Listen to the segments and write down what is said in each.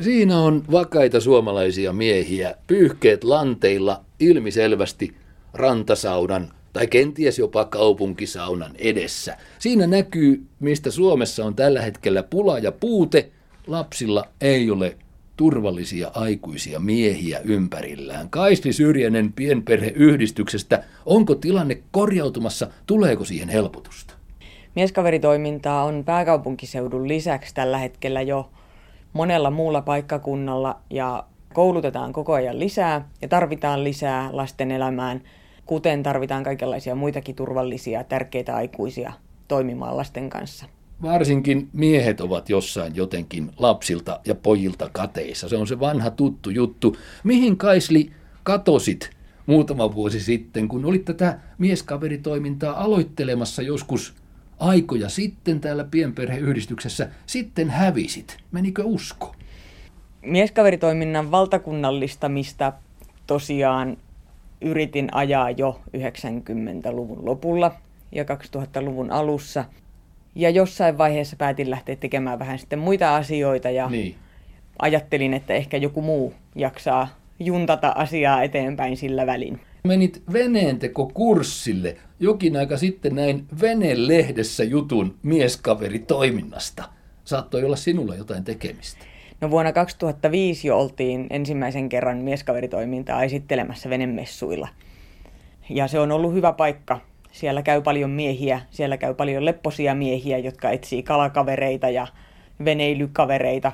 Siinä on vakaita suomalaisia miehiä, pyyhkeet lanteilla ilmiselvästi rantasaunan tai kenties jopa kaupunkisaunan edessä. Siinä näkyy, mistä Suomessa on tällä hetkellä pula ja puute. Lapsilla ei ole turvallisia aikuisia miehiä ympärillään. Kaisli Syrjänen pienperheyhdistyksestä. Onko tilanne korjautumassa? Tuleeko siihen helpotusta? Mieskaveritoimintaa on pääkaupunkiseudun lisäksi tällä hetkellä jo monella muulla paikkakunnalla ja koulutetaan koko ajan lisää ja tarvitaan lisää lasten elämään, kuten tarvitaan kaikenlaisia muitakin turvallisia, tärkeitä aikuisia toimimaan lasten kanssa. Varsinkin miehet ovat jossain jotenkin lapsilta ja pojilta kateissa. Se on se vanha tuttu juttu. Mihin Kaisli katosit muutama vuosi sitten, kun olit tätä mieskaveritoimintaa aloittelemassa joskus aikoja sitten täällä pienperheyhdistyksessä, sitten hävisit. Menikö usko? Mieskaveritoiminnan valtakunnallistamista tosiaan yritin ajaa jo 90-luvun lopulla ja 2000-luvun alussa. Ja jossain vaiheessa päätin lähteä tekemään vähän sitten muita asioita ja niin. ajattelin, että ehkä joku muu jaksaa juntata asiaa eteenpäin sillä välin. Menit veneenteko-kurssille. Jokin aika sitten näin Vene-lehdessä jutun mieskaveritoiminnasta. Saattoi olla sinulla jotain tekemistä. No vuonna 2005 jo oltiin ensimmäisen kerran mieskaveritoimintaa esittelemässä venemessuilla. Ja se on ollut hyvä paikka. Siellä käy paljon miehiä, siellä käy paljon lepposia miehiä, jotka etsii kalakavereita ja veneilykavereita.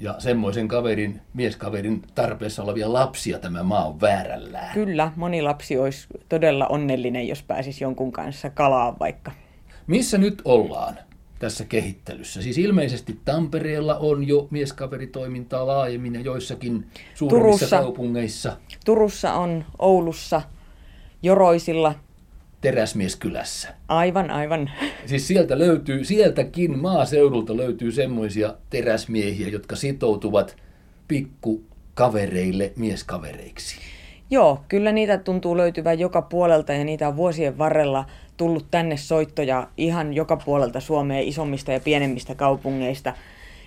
Ja semmoisen kaverin, mieskaverin tarpeessa olevia lapsia tämä maa on väärällään. Kyllä, moni lapsi olisi todella onnellinen, jos pääsisi jonkun kanssa kalaan vaikka. Missä nyt ollaan? tässä kehittelyssä? Siis ilmeisesti Tampereella on jo mieskaveritoimintaa laajemmin ja joissakin Turussa, kaupungeissa. Turussa on, Oulussa, Joroisilla. Teräsmieskylässä. Aivan, aivan. Siis sieltä löytyy, sieltäkin maaseudulta löytyy semmoisia teräsmiehiä, jotka sitoutuvat pikkukavereille mieskavereiksi. Joo, kyllä niitä tuntuu löytyvän joka puolelta ja niitä on vuosien varrella tullut tänne soittoja ihan joka puolelta Suomea isommista ja pienemmistä kaupungeista.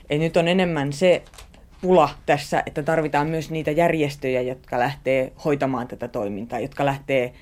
Et nyt on enemmän se pula tässä, että tarvitaan myös niitä järjestöjä, jotka lähtee hoitamaan tätä toimintaa, jotka lähtee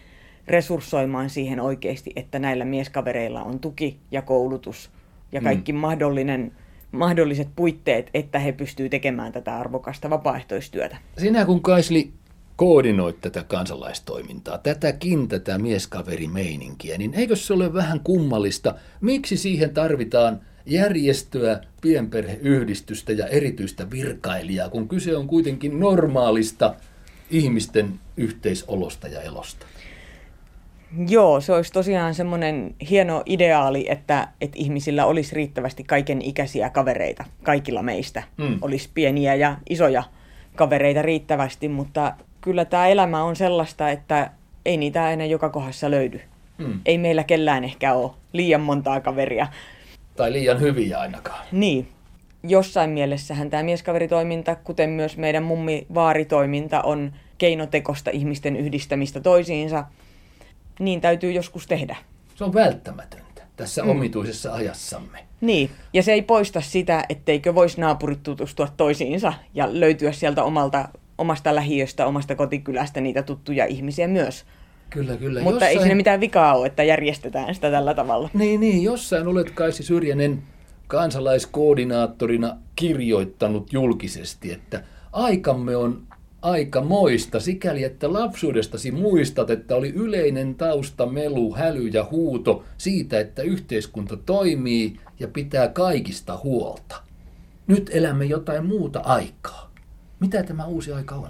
resurssoimaan siihen oikeasti, että näillä mieskavereilla on tuki ja koulutus ja mm. kaikki mm. mahdollinen, mahdolliset puitteet, että he pystyvät tekemään tätä arvokasta vapaaehtoistyötä. Sinä kun Kaisli koordinoit tätä kansalaistoimintaa, tätäkin tätä mieskaverimeininkiä, niin eikö se ole vähän kummallista? Miksi siihen tarvitaan järjestöä, pienperheyhdistystä ja erityistä virkailijaa, kun kyse on kuitenkin normaalista ihmisten yhteisolosta ja elosta? Joo, se olisi tosiaan semmoinen hieno ideaali, että, että ihmisillä olisi riittävästi kaiken ikäisiä kavereita, kaikilla meistä. Mm. Olisi pieniä ja isoja kavereita riittävästi, mutta kyllä tämä elämä on sellaista, että ei niitä enää joka kohdassa löydy. Hmm. Ei meillä kellään ehkä ole liian montaa kaveria. Tai liian hyviä ainakaan. Niin. Jossain mielessähän tämä mieskaveritoiminta, kuten myös meidän mummi-vaaritoiminta, on keinotekosta ihmisten yhdistämistä toisiinsa. Niin täytyy joskus tehdä. Se on välttämätöntä tässä mm. omituisessa ajassamme. Niin, ja se ei poista sitä, etteikö voisi naapurit tutustua toisiinsa ja löytyä sieltä omalta omasta lähiöstä, omasta kotikylästä niitä tuttuja ihmisiä myös. Kyllä, kyllä. Mutta jossain... ei siinä mitään vikaa ole, että järjestetään sitä tällä tavalla. Niin, niin. Jossain olet Kaisi Syrjänen kansalaiskoordinaattorina kirjoittanut julkisesti, että aikamme on aika moista sikäli, että lapsuudestasi muistat, että oli yleinen tausta, melu, häly ja huuto siitä, että yhteiskunta toimii ja pitää kaikista huolta. Nyt elämme jotain muuta aikaa. Mitä tämä uusi aika on?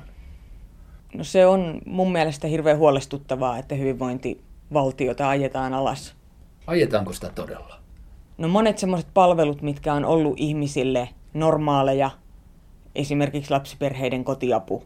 No se on mun mielestä hirveän huolestuttavaa, että hyvinvointivaltiota ajetaan alas. Ajetaanko sitä todella? No monet semmoiset palvelut, mitkä on ollut ihmisille normaaleja, esimerkiksi lapsiperheiden kotiapu,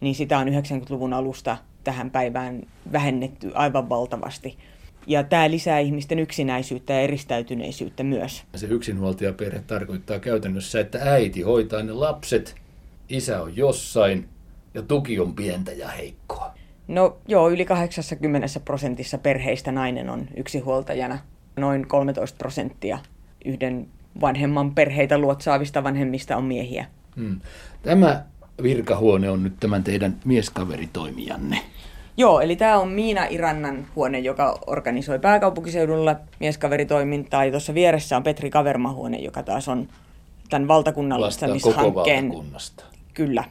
niin sitä on 90-luvun alusta tähän päivään vähennetty aivan valtavasti. Ja tämä lisää ihmisten yksinäisyyttä ja eristäytyneisyyttä myös. Se yksinhuoltajaperhe tarkoittaa käytännössä, että äiti hoitaa ne lapset – isä on jossain ja tuki on pientä ja heikkoa? No joo, yli 80 prosentissa perheistä nainen on yksinhuoltajana. Noin 13 prosenttia yhden vanhemman perheitä luotsaavista vanhemmista on miehiä. Hmm. Tämä virkahuone on nyt tämän teidän mieskaveritoimijanne. Joo, eli tämä on Miina Irannan huone, joka organisoi pääkaupunkiseudulla mieskaveritoimintaa. Ja tuossa vieressä on Petri Kaverma huone, joka taas on tämän valtakunnallistamishankkeen. Kyllä.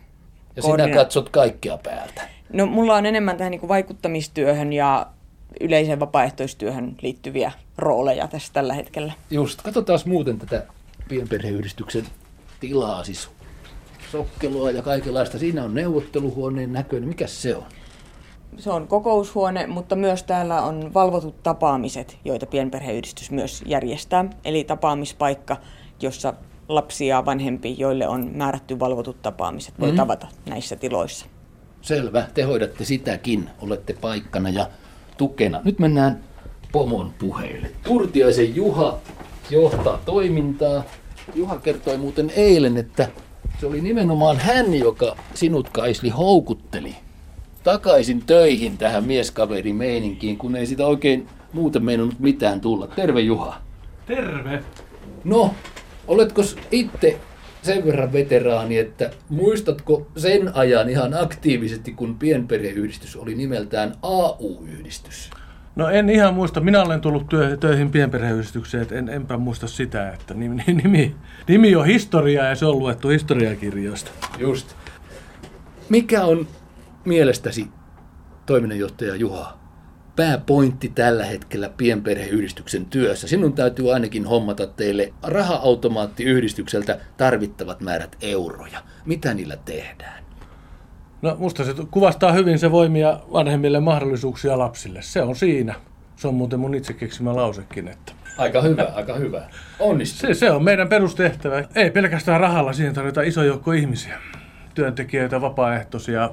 Ja sinä katsot kaikkea päältä. No mulla on enemmän tähän niin vaikuttamistyöhön ja yleiseen vapaaehtoistyöhön liittyviä rooleja tässä tällä hetkellä. Just, katsotaan muuten tätä pienperheyhdistyksen tilaa, siis sokkelua ja kaikenlaista. Siinä on neuvotteluhuoneen näköinen. Mikä se on? Se on kokoushuone, mutta myös täällä on valvotut tapaamiset, joita pienperheyhdistys myös järjestää. Eli tapaamispaikka, jossa lapsia ja vanhempi, joille on määrätty valvotut tapaamiset, voi mm. tavata näissä tiloissa. Selvä, te hoidatte sitäkin, olette paikkana ja tukena. Nyt mennään pomon puheille. Turtiaisen Juha johtaa toimintaa. Juha kertoi muuten eilen, että se oli nimenomaan hän, joka sinut Kaisli houkutteli takaisin töihin tähän mieskaverimeininkiin, kun ei sitä oikein muuten meinannut mitään tulla. Terve Juha. Terve. No, oletko itse sen verran veteraani, että muistatko sen ajan ihan aktiivisesti, kun pienperheyhdistys oli nimeltään AU-yhdistys? No en ihan muista. Minä olen tullut työ, töihin pienperheyhdistykseen, en, enpä muista sitä, että nimi, nimi, nimi on historia ja se on luettu historiakirjoista. Just. Mikä on mielestäsi toiminnanjohtaja Juha pääpointti tällä hetkellä pienperheyhdistyksen työssä? Sinun täytyy ainakin hommata teille raha-automaattiyhdistykseltä tarvittavat määrät euroja. Mitä niillä tehdään? No musta se kuvastaa hyvin se voimia vanhemmille mahdollisuuksia lapsille. Se on siinä. Se on muuten mun itse keksimä lausekin. Että. Aika hyvä, aika hyvä. Onnistuu. Se, se on meidän perustehtävä. Ei pelkästään rahalla, siihen tarvitaan iso joukko ihmisiä. Työntekijöitä, vapaaehtoisia,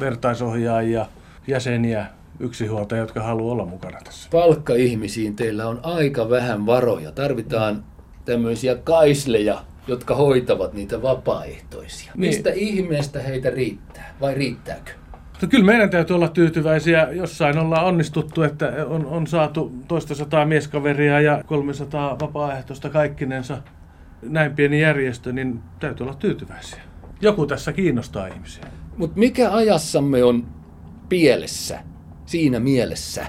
vertaisohjaajia, jäseniä, yksinhuoltajia, jotka haluaa olla mukana tässä. Palkka-ihmisiin teillä on aika vähän varoja. Tarvitaan tämmöisiä kaisleja, jotka hoitavat niitä vapaaehtoisia. Niin. Mistä ihmeestä heitä riittää, vai riittääkö? No kyllä meidän täytyy olla tyytyväisiä. Jossain ollaan onnistuttu, että on, on saatu toista sataa mieskaveria ja 300 vapaaehtoista kaikkinensa. Näin pieni järjestö, niin täytyy olla tyytyväisiä. Joku tässä kiinnostaa ihmisiä. Mutta mikä ajassamme on pielessä siinä mielessä,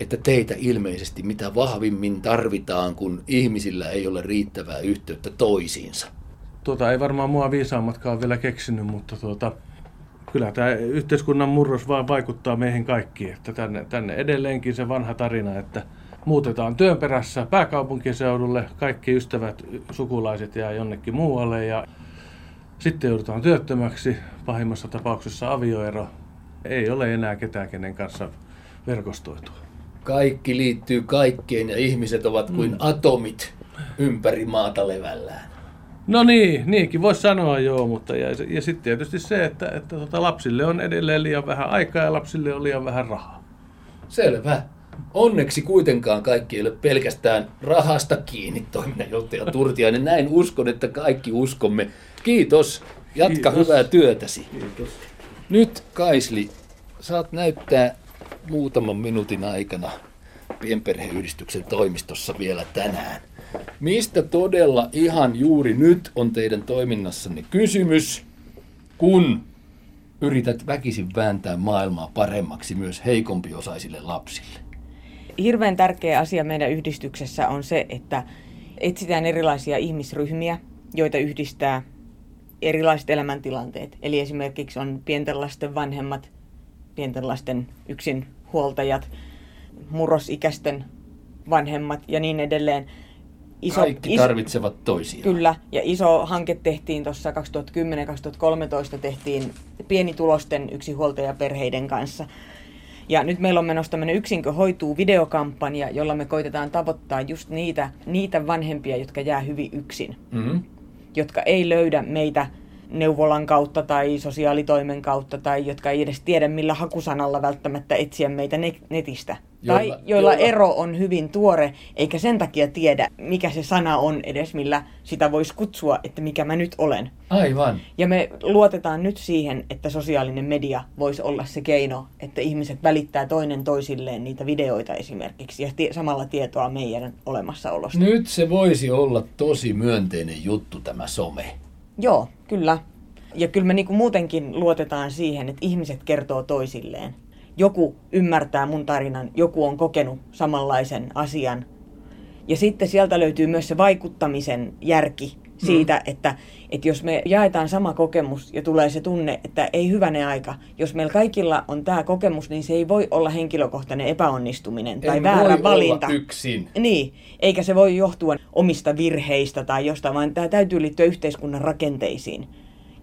että teitä ilmeisesti mitä vahvimmin tarvitaan, kun ihmisillä ei ole riittävää yhteyttä toisiinsa? Tuota ei varmaan mua viisaammatkaan vielä keksinyt, mutta tuota, kyllä tämä yhteiskunnan murros vaan vaikuttaa meihin kaikkiin. Että tänne, tänne edelleenkin se vanha tarina, että muutetaan työn perässä pääkaupunkiseudulle, kaikki ystävät, sukulaiset jää jonnekin muualle ja sitten joudutaan työttömäksi, pahimmassa tapauksessa avioero. Ei ole enää ketään, kenen kanssa verkostoitua kaikki liittyy kaikkeen ja ihmiset ovat kuin mm. atomit ympäri maata levällään. No niin, niinkin voisi sanoa joo, mutta ja, ja sitten tietysti se, että, että tota, lapsille on edelleen liian vähän aikaa ja lapsille on liian vähän rahaa. Selvä. Onneksi kuitenkaan kaikki ei ole pelkästään rahasta kiinni, toiminnanjohtaja Turtiainen. Näin uskon, että kaikki uskomme. Kiitos. Jatka Kiitos. hyvää työtäsi. Kiitos. Nyt Kaisli, saat näyttää muutaman minuutin aikana pienperheyhdistyksen toimistossa vielä tänään. Mistä todella ihan juuri nyt on teidän toiminnassanne kysymys, kun yrität väkisin vääntää maailmaa paremmaksi myös heikompiosaisille lapsille? Hirveän tärkeä asia meidän yhdistyksessä on se, että etsitään erilaisia ihmisryhmiä, joita yhdistää erilaiset elämäntilanteet. Eli esimerkiksi on pienten lasten vanhemmat, pienten lasten yksinhuoltajat, murrosikäisten vanhemmat ja niin edelleen. Iso, Kaikki tarvitsevat iso, toisiaan. Kyllä, ja iso hanke tehtiin tuossa 2010-2013 tehtiin pienitulosten yksinhuoltajaperheiden kanssa. Ja nyt meillä on menossa tämmöinen Yksinkö hoituu videokampanja, jolla me koitetaan tavoittaa just niitä, niitä vanhempia, jotka jää hyvin yksin. Mm-hmm. Jotka ei löydä meitä neuvolan kautta tai sosiaalitoimen kautta tai jotka ei edes tiedä millä hakusanalla välttämättä etsiä meitä netistä. Joilla, tai joilla, joilla ero on hyvin tuore, eikä sen takia tiedä, mikä se sana on edes, millä sitä voisi kutsua, että mikä mä nyt olen. Aivan. Ja me luotetaan nyt siihen, että sosiaalinen media voisi olla se keino, että ihmiset välittää toinen toisilleen niitä videoita esimerkiksi ja tie- samalla tietoa meidän olemassaolosta. Nyt se voisi olla tosi myönteinen juttu tämä some. Joo, Kyllä. Ja kyllä me niinku muutenkin luotetaan siihen, että ihmiset kertoo toisilleen. Joku ymmärtää mun tarinan, joku on kokenut samanlaisen asian. Ja sitten sieltä löytyy myös se vaikuttamisen järki siitä, mm. että, että jos me jaetaan sama kokemus ja tulee se tunne, että ei hyvänä aika, jos meillä kaikilla on tämä kokemus, niin se ei voi olla henkilökohtainen epäonnistuminen tai en väärä voi valinta. Olla yksin. Niin, eikä se voi johtua omista virheistä tai jostain, vaan tämä täytyy liittyä yhteiskunnan rakenteisiin.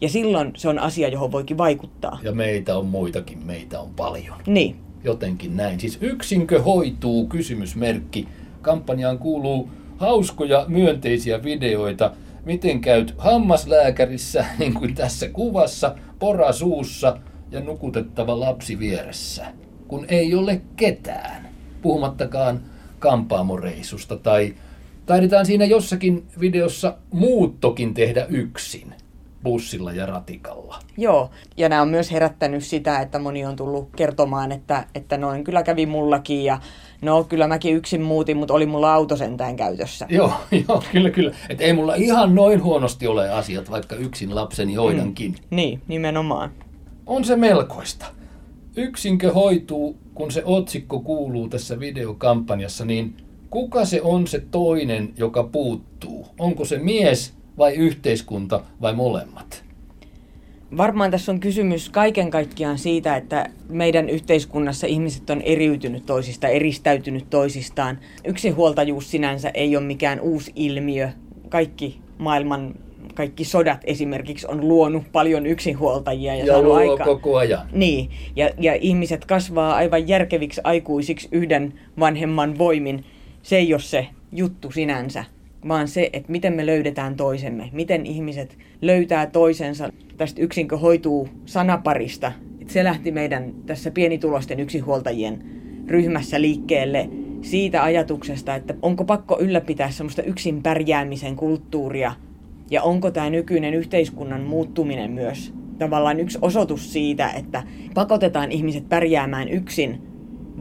Ja silloin se on asia, johon voikin vaikuttaa. Ja meitä on muitakin, meitä on paljon. Niin. Jotenkin näin. Siis yksinkö hoituu kysymysmerkki. Kampanjaan kuuluu hauskoja myönteisiä videoita. Miten käyt hammaslääkärissä, niin kuin tässä kuvassa, pora suussa ja nukutettava lapsi vieressä, kun ei ole ketään. Puhumattakaan kampaamoreissusta tai taidetaan siinä jossakin videossa muuttokin tehdä yksin bussilla ja ratikalla. Joo, ja nämä on myös herättänyt sitä, että moni on tullut kertomaan, että, että noin kyllä kävi mullakin ja no kyllä mäkin yksin muutin, mutta oli mulla auto sentään käytössä. Joo, joo kyllä, kyllä. Että ei mulla ihan noin huonosti ole asiat, vaikka yksin lapseni hoidankin. Mm. Niin, nimenomaan. On se melkoista. Yksinkö hoituu, kun se otsikko kuuluu tässä videokampanjassa, niin kuka se on se toinen, joka puuttuu? Onko se mies vai yhteiskunta vai molemmat? Varmaan tässä on kysymys kaiken kaikkiaan siitä, että meidän yhteiskunnassa ihmiset on eriytynyt toisista, eristäytynyt toisistaan. Yksinhuoltajuus sinänsä ei ole mikään uusi ilmiö. Kaikki maailman kaikki sodat esimerkiksi on luonut paljon yksinhuoltajia. Ja, ja luo aika... koko ajan. Niin, ja, ja ihmiset kasvaa aivan järkeviksi aikuisiksi yhden vanhemman voimin. Se ei ole se juttu sinänsä vaan se, että miten me löydetään toisemme, miten ihmiset löytää toisensa. Tästä yksinkö hoituu sanaparista. Että se lähti meidän tässä pienitulosten yksinhuoltajien ryhmässä liikkeelle siitä ajatuksesta, että onko pakko ylläpitää semmoista yksin pärjäämisen kulttuuria ja onko tämä nykyinen yhteiskunnan muuttuminen myös tavallaan yksi osoitus siitä, että pakotetaan ihmiset pärjäämään yksin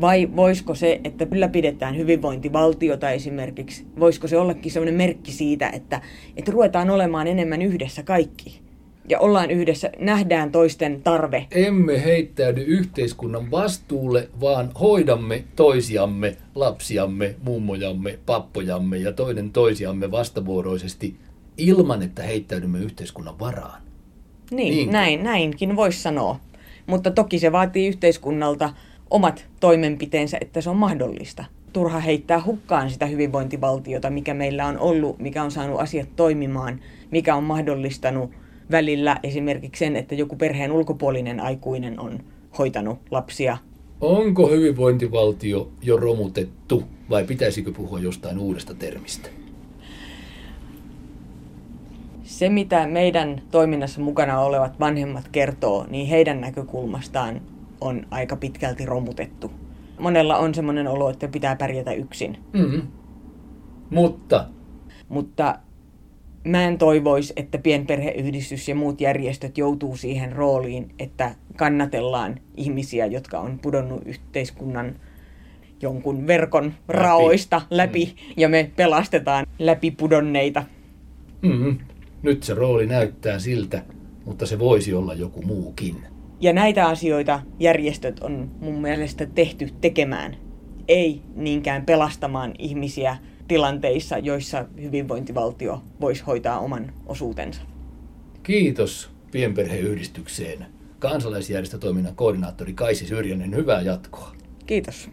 vai voisiko se, että ylläpidetään hyvinvointivaltiota esimerkiksi, voisiko se ollakin sellainen merkki siitä, että, että ruvetaan olemaan enemmän yhdessä kaikki? Ja ollaan yhdessä, nähdään toisten tarve. Emme heittäydy yhteiskunnan vastuulle, vaan hoidamme toisiamme, lapsiamme, mummojamme, pappojamme ja toinen toisiamme vastavuoroisesti ilman, että heittäydymme yhteiskunnan varaan. Niin, niin. Näin, näinkin voisi sanoa. Mutta toki se vaatii yhteiskunnalta omat toimenpiteensä, että se on mahdollista. Turha heittää hukkaan sitä hyvinvointivaltiota, mikä meillä on ollut, mikä on saanut asiat toimimaan, mikä on mahdollistanut välillä esimerkiksi sen, että joku perheen ulkopuolinen aikuinen on hoitanut lapsia. Onko hyvinvointivaltio jo romutettu vai pitäisikö puhua jostain uudesta termistä? Se, mitä meidän toiminnassa mukana olevat vanhemmat kertoo, niin heidän näkökulmastaan on aika pitkälti romutettu. Monella on semmoinen olo, että pitää pärjätä yksin. Mm-hmm. Mutta? Mutta mä en toivoisi, että pienperheyhdistys ja muut järjestöt joutuu siihen rooliin, että kannatellaan ihmisiä, jotka on pudonnut yhteiskunnan jonkun verkon läpi. raoista läpi mm. ja me pelastetaan läpi pudonneita. Mm-hmm. Nyt se rooli näyttää siltä, mutta se voisi olla joku muukin. Ja näitä asioita järjestöt on mun mielestä tehty tekemään, ei niinkään pelastamaan ihmisiä tilanteissa, joissa hyvinvointivaltio voisi hoitaa oman osuutensa. Kiitos pienperheyhdistykseen. Kansalaisjärjestötoiminnan koordinaattori Kaisi Syrjänen, hyvää jatkoa. Kiitos.